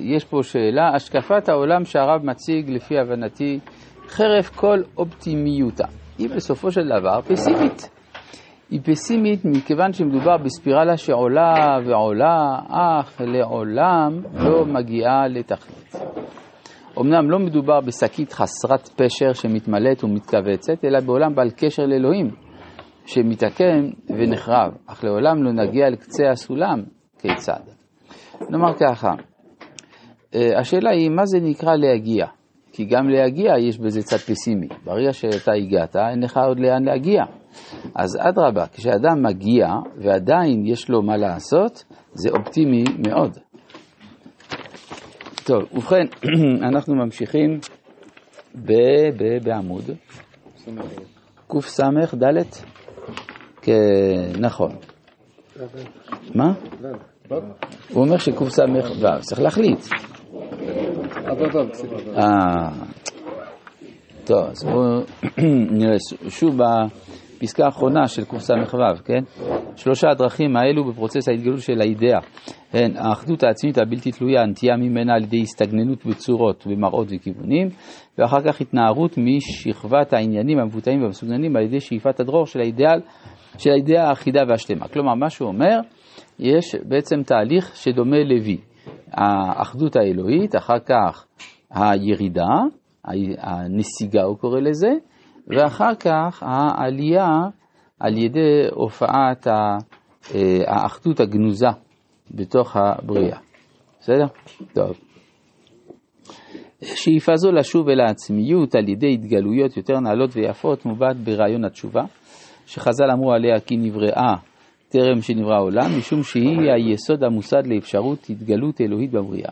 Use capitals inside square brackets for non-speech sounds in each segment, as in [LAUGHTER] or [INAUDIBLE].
יש פה שאלה, השקפת העולם שהרב מציג לפי הבנתי חרף כל אופטימיותה. היא בסופו של דבר פסימית. היא פסימית מכיוון שמדובר בספירלה שעולה ועולה, אך לעולם לא מגיעה לתכלית. אמנם לא מדובר בשקית חסרת פשר שמתמלאת ומתכווצת, אלא בעולם בעל קשר לאלוהים, שמתעקם ונחרב, אך לעולם לא נגיע לקצה הסולם, כיצד? נאמר ככה, אה, השאלה היא, מה זה נקרא להגיע? כי גם להגיע יש בזה צד פסימי. ברגע שאתה הגעת, אין לך עוד לאן להגיע. אז אדרבה, כשאדם מגיע ועדיין יש לו מה לעשות, זה אופטימי מאוד. טוב, ובכן, [CLEARS THROAT] אנחנו ממשיכים ב, ב, בעמוד קס"ד. נכון. מה? הוא אומר שקס"ו, צריך להחליט. אה, טוב, אז בואו [CLEARS THROAT] נראה שוב בפסקה האחרונה של קס"ו, כן? שלושה הדרכים האלו בפרוצס ההתגלות של האידאה הן האחדות העצמית הבלתי תלויה, הנטייה ממנה על ידי הסתגננות בצורות, במראות וכיוונים, ואחר כך התנערות משכבת העניינים המבוטאים והמסוגננים על ידי שאיפת הדרור של האידאה האחידה והשלמה. כלומר, מה שהוא אומר, יש בעצם תהליך שדומה לוי. האחדות האלוהית, אחר כך הירידה, הנסיגה הוא קורא לזה, ואחר כך העלייה על ידי הופעת אה, האחדות הגנוזה בתוך הבריאה. בסדר? טוב. שאיפה זו לשוב אל העצמיות על ידי התגלויות יותר נעלות ויפות מובעת ברעיון התשובה, שחז"ל אמרו עליה כי נבראה טרם שנברא העולם, משום שהיא היסוד המוסד לאפשרות התגלות אלוהית בבריאה.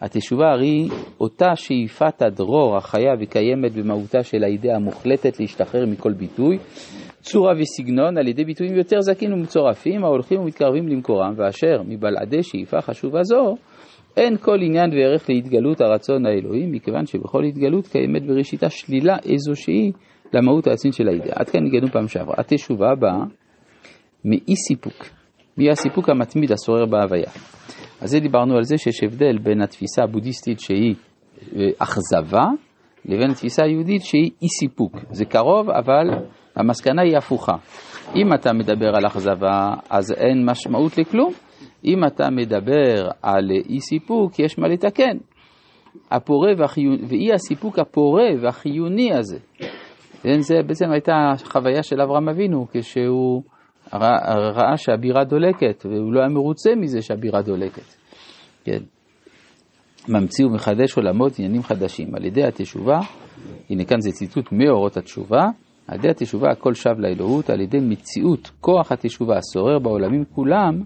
התשובה הרי אותה שאיפת הדרור החיה וקיימת במהותה של האידאה המוחלטת להשתחרר מכל ביטוי, צורה וסגנון על ידי ביטויים יותר זכים ומצורפים ההולכים ומתקרבים למקורם, ואשר מבלעדי שאיפה חשובה זו, אין כל עניין וערך להתגלות הרצון האלוהי, מכיוון שבכל התגלות קיימת בראשיתה שלילה איזושהי למהות העצמית של האידאה. עד כאן הגענו פעם שעברה. התשובה באה מאי סיפוק, מהסיפוק המתמיד השורר בהוויה. אז זה דיברנו על זה שיש הבדל בין התפיסה הבודהיסטית שהיא אה, אכזבה, לבין התפיסה היהודית שהיא אי סיפוק. זה קרוב, אבל המסקנה היא הפוכה. אם אתה מדבר על אכזבה, אז אין משמעות לכלום. אם אתה מדבר על אי סיפוק, יש מה לתקן. הפורה והחיוני, ואי הסיפוק הפורה והחיוני הזה. זה בעצם הייתה חוויה של אברהם אבינו כשהוא ראה, שהבירה דולקת, והוא לא היה מרוצה מזה שהבירה דולקת. כן. ממציא ומחדש עולמות עניינים חדשים. על ידי התשובה, הנה כאן זה ציטוט מאורות התשובה, על ידי התשובה הכל שב לאלוהות, על ידי מציאות כוח התשובה השורר בעולמים כולם,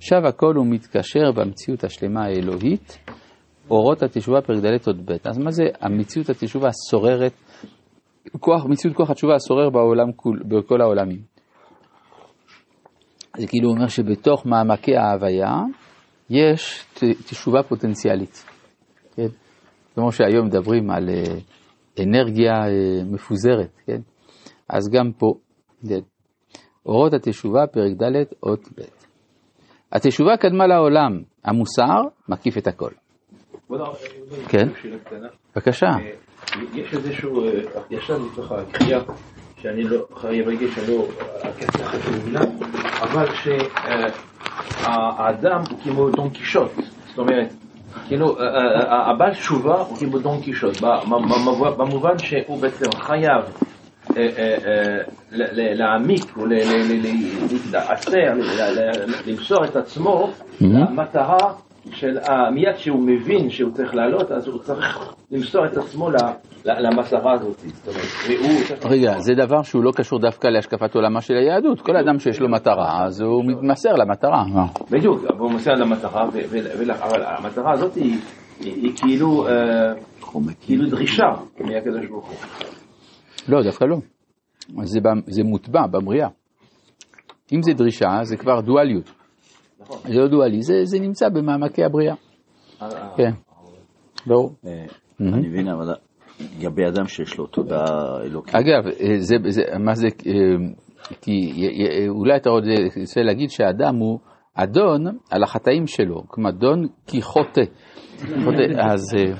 שב הכל ומתקשר במציאות השלמה האלוהית, אורות התשובה פרק ד' עוד ב'. אז מה זה המציאות התשובה השוררת, כוח, מציאות כוח התשובה השורר בעולם, בכל העולמים? זה כאילו אומר שבתוך מעמקי ההוויה יש תשובה פוטנציאלית. כן? כמו שהיום מדברים על אה, אנרגיה אה, מפוזרת, כן? אז גם פה, כן. אורות התשובה, פרק ד', אות ב'. התשובה קדמה לעולם, המוסר מקיף את הכל. כן, בבקשה. אה, יש איזשהו, ישר מתוך הקריאה שאני לא חייב להגיד שאני לא הקטע חשוב לה, אבל שהאדם הוא כמו דון קישוט, זאת אומרת, כאילו, הבעל תשובה הוא כמו דון קישוט, במובן שהוא בעצם חייב להעמיק ולהתעשר, למסור את עצמו למטרה של מיד שהוא מבין שהוא צריך לעלות, אז הוא צריך למסור את עצמו למטרה הזאת. רגע, זה דבר שהוא לא קשור דווקא להשקפת עולמה של היהדות. כל אדם שיש לו מטרה, אז הוא מתמסר למטרה. בדיוק, הוא מתמסר למטרה, אבל המטרה הזאת היא כאילו, אה, כאילו דרישה מהקדוש ברוך הוא. לא, דווקא לא. זה מוטבע בבריאה. אם זה דרישה, זה כבר דואליות. נכון. זה לא דואלי, זה נמצא במעמקי הבריאה. אה, אה. כן, ברור. אני מבין, אבל לגבי אדם שיש לו תודה אלוקית. אגב, מה זה, כי אולי אתה רוצה להגיד שהאדם הוא אדון על החטאים שלו, כלומר דון כי חוטא. אז אה,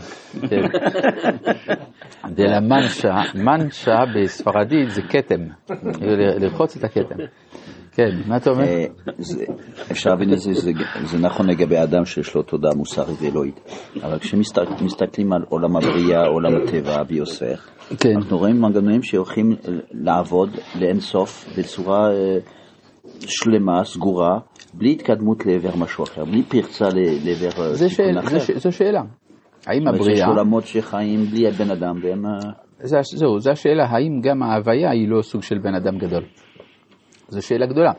כן. [LAUGHS] דלה מנשה, מנשה בספרדית זה כתם, לרחוץ את הכתם. כן, מה אתה אומר? אה, אפשר להבין את זה, זה- נכון לגבי אדם שיש לו תודעה מוסרית ואלוהית, אבל כשמסתכלים על עולם הבריאה, עולם הטבע, הביוספר, כן, אנחנו רואים מנגנונים שהולכים לעבוד לאינסוף בצורה אה, שלמה, סגורה, בלי התקדמות לעבר משהו אחר, בלי פרצה לעבר שאל- אחר. זו שאלה. האם אבל יש הבריאה, עולמות שחיים בלי בן אדם, והם... אה, זהו, זו השאלה, האם גם ההוויה היא לא סוג של בן אדם גדול? זו שאלה גדולה.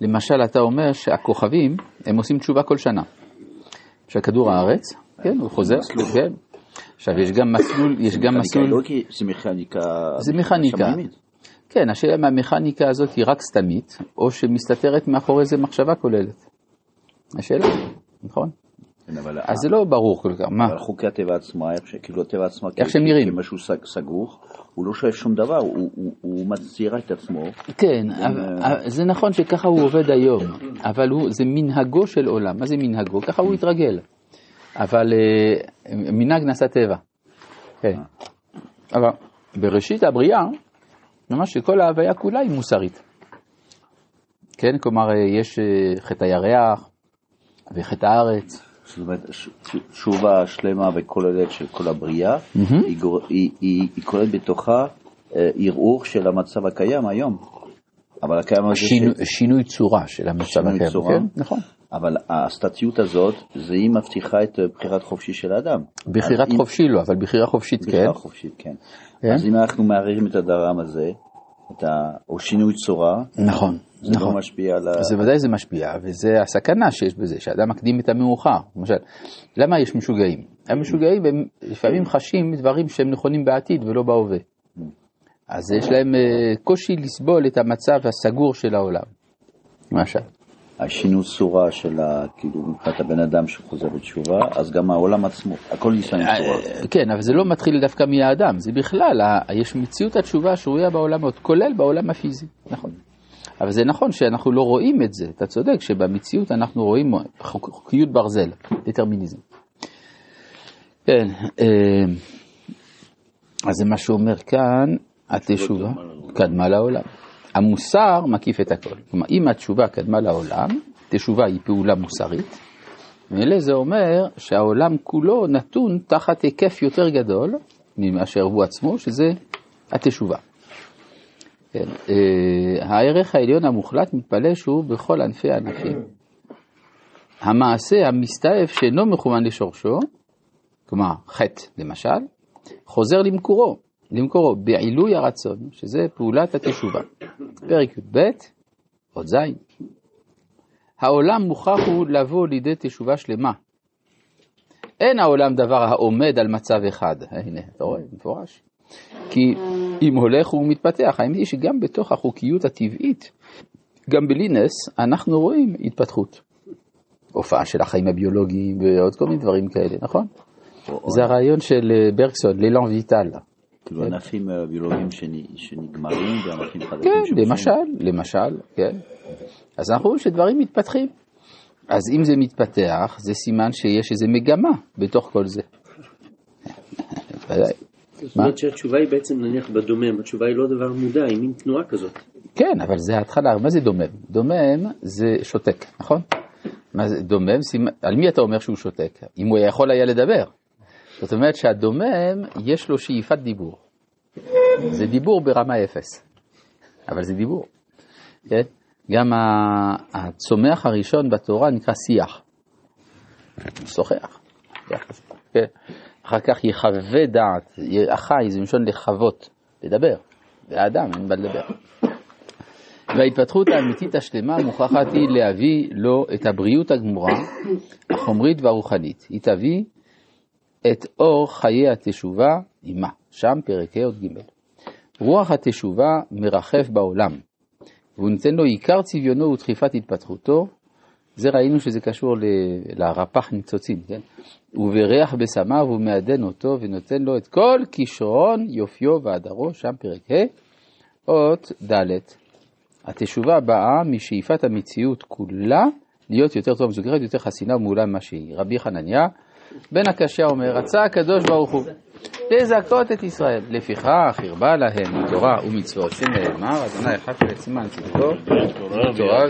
למשל, אתה אומר שהכוכבים, הם עושים תשובה כל שנה. שכדור הארץ, כן, הוא חוזר, כן. עכשיו, יש גם מסלול, יש גם מסלול, אלוקית, זה מכניקה... זה מכניקה. כן, השאלה אם המכניקה הזאת היא רק סתמית, או שמסתתרת מאחורי זה מחשבה כוללת. השאלה, נכון? כן, אבל אז זה לא ברור כל כך, מה? אבל חוקי הטבע ש- כאילו הטבע עצמו, איך שהם נראים. כמשהו סג- סגור, הוא לא שואף שום דבר, הוא- הוא- הוא מצהיר את עצמו. כן, אבל- זה נכון שככה הוא עובד היום, אבל הוא, זה מנהגו של עולם. מה זה מנהגו? ככה הוא התרגל. אבל אה, מנהג נעשה טבע. כן. אבל בראשית הבריאה, ממש שכל ההוויה כולה היא מוסרית. כן, כלומר, אה, יש אה, חטא הירח וחטא הארץ. זאת אומרת, תשובה שלמה וכוללת של כל הבריאה, היא כוללת בתוכה אה, ערעור של המצב הקיים היום. אבל הקיים הזה, שינו, ש- שינוי צורה של המצב הקיים. צורה. כן, נכון. אבל הסטטיות הזאת, זה היא מבטיחה את אה, בחירת חופשי של האדם. בחירת אז אם- חופשי לא, אבל בחירה חופשית כן. בחירה חופשית, כן. כן. אז אם אנחנו מערערים את הדרם הזה, ה- או שינוי צורה, נכון, זה נכון. לא משפיע על ה... זה ודאי זה משפיע, וזה הסכנה שיש בזה, שאדם מקדים את המאוחר. למשל, למה יש משוגעים? המשוגעים הם לפעמים חשים דברים שהם נכונים בעתיד ולא בהווה. אז יש להם אה, קושי לסבול את המצב הסגור של העולם. למשל. השינוי צורה של ה... כאילו, מבחינת הבן אדם שחוזר בתשובה, אז גם העולם עצמו, הכל ישנה צורה. אה, כן, אבל זה לא מתחיל דווקא מהאדם, זה בכלל, יש מציאות התשובה שרויה בעולמות, כולל בעולם הפיזי, נכון. אבל זה נכון שאנחנו לא רואים את זה, אתה צודק שבמציאות אנחנו רואים חוק- חוקיות ברזל, דטרמיניזם. כן, אה, אז זה מה שאומר כאן, התשובה קדמה לעולם. המוסר מקיף את הכל. כלומר, אם התשובה קדמה לעולם, תשובה היא פעולה מוסרית, ואלה זה אומר שהעולם כולו נתון תחת היקף יותר גדול מאשר הוא עצמו, שזה התשובה. כן. אה, הערך העליון המוחלט מתפלא שהוא בכל ענפי הענפים. המעשה המסתעף שאינו מכוון לשורשו, כלומר חטא למשל, חוזר למקורו, למקורו בעילוי הרצון, שזה פעולת התשובה. פרק י"ב, עוד ז'. העולם מוכרח הוא לבוא לידי תשובה שלמה. אין העולם דבר העומד על מצב אחד. הנה, אתה רואה, מפורש. כי אם הולך ומתפתח, האמת היא שגם בתוך החוקיות הטבעית, גם בלי נס, אנחנו רואים התפתחות. הופעה של החיים הביולוגיים ועוד כל מיני דברים כאלה, נכון? זה הרעיון של אה, ברקסון, לילן ויטל. כאילו ענפים אה, ביולוגיים שנ- שנגמרים וענפים חדשים כן. למשל, למשל, כן. אז אנחנו רואים שדברים מתפתחים. אז אם זה מתפתח, זה סימן שיש איזו מגמה בתוך כל זה. [LAUGHS] ודאי. זאת אומרת שהתשובה היא בעצם נניח בדומם, התשובה היא לא דבר מודע, היא מין תנועה כזאת. כן, אבל זה ההתחלה, מה זה דומם? דומם זה שותק, נכון? מה זה דומם? סימן, על מי אתה אומר שהוא שותק? אם הוא יכול היה לדבר. זאת אומרת שהדומם, יש לו שאיפת דיבור. זה דיבור ברמה אפס, אבל זה דיבור. כן? גם הצומח הראשון בתורה נקרא שיח. שוחח. כן. אחר כך יחווה דעת, אחי זה מלשון לחוות, לדבר. והאדם אין מה לדבר. וההתפתחות האמיתית השלמה מוכרחת היא להביא לו את הבריאות הגמורה, החומרית והרוחנית. היא תביא את אור חיי התשובה עמה, שם פרק ה' עוד ג'. רוח התשובה מרחף בעולם, והוא נותן לו עיקר צביונו ודחיפת התפתחותו. זה ראינו שזה קשור ל- לרפ"ח ניצוצים, כן? ובריח בשמיו הוא מעדן אותו ונותן לו את כל כישרון יופיו והדרו, שם פרק ה', אות ד'. התשובה באה משאיפת המציאות כולה להיות יותר טוב מסוגרת, יותר חסינה ומעולה ממה שהיא. רבי חנניה בן הקשיא אומר, רצה הקדוש ברוך הוא לזכות את ישראל. לפיכך הרבה להם מתורה ומצוות שנאמר, אדוני של סימן צדקו, תורה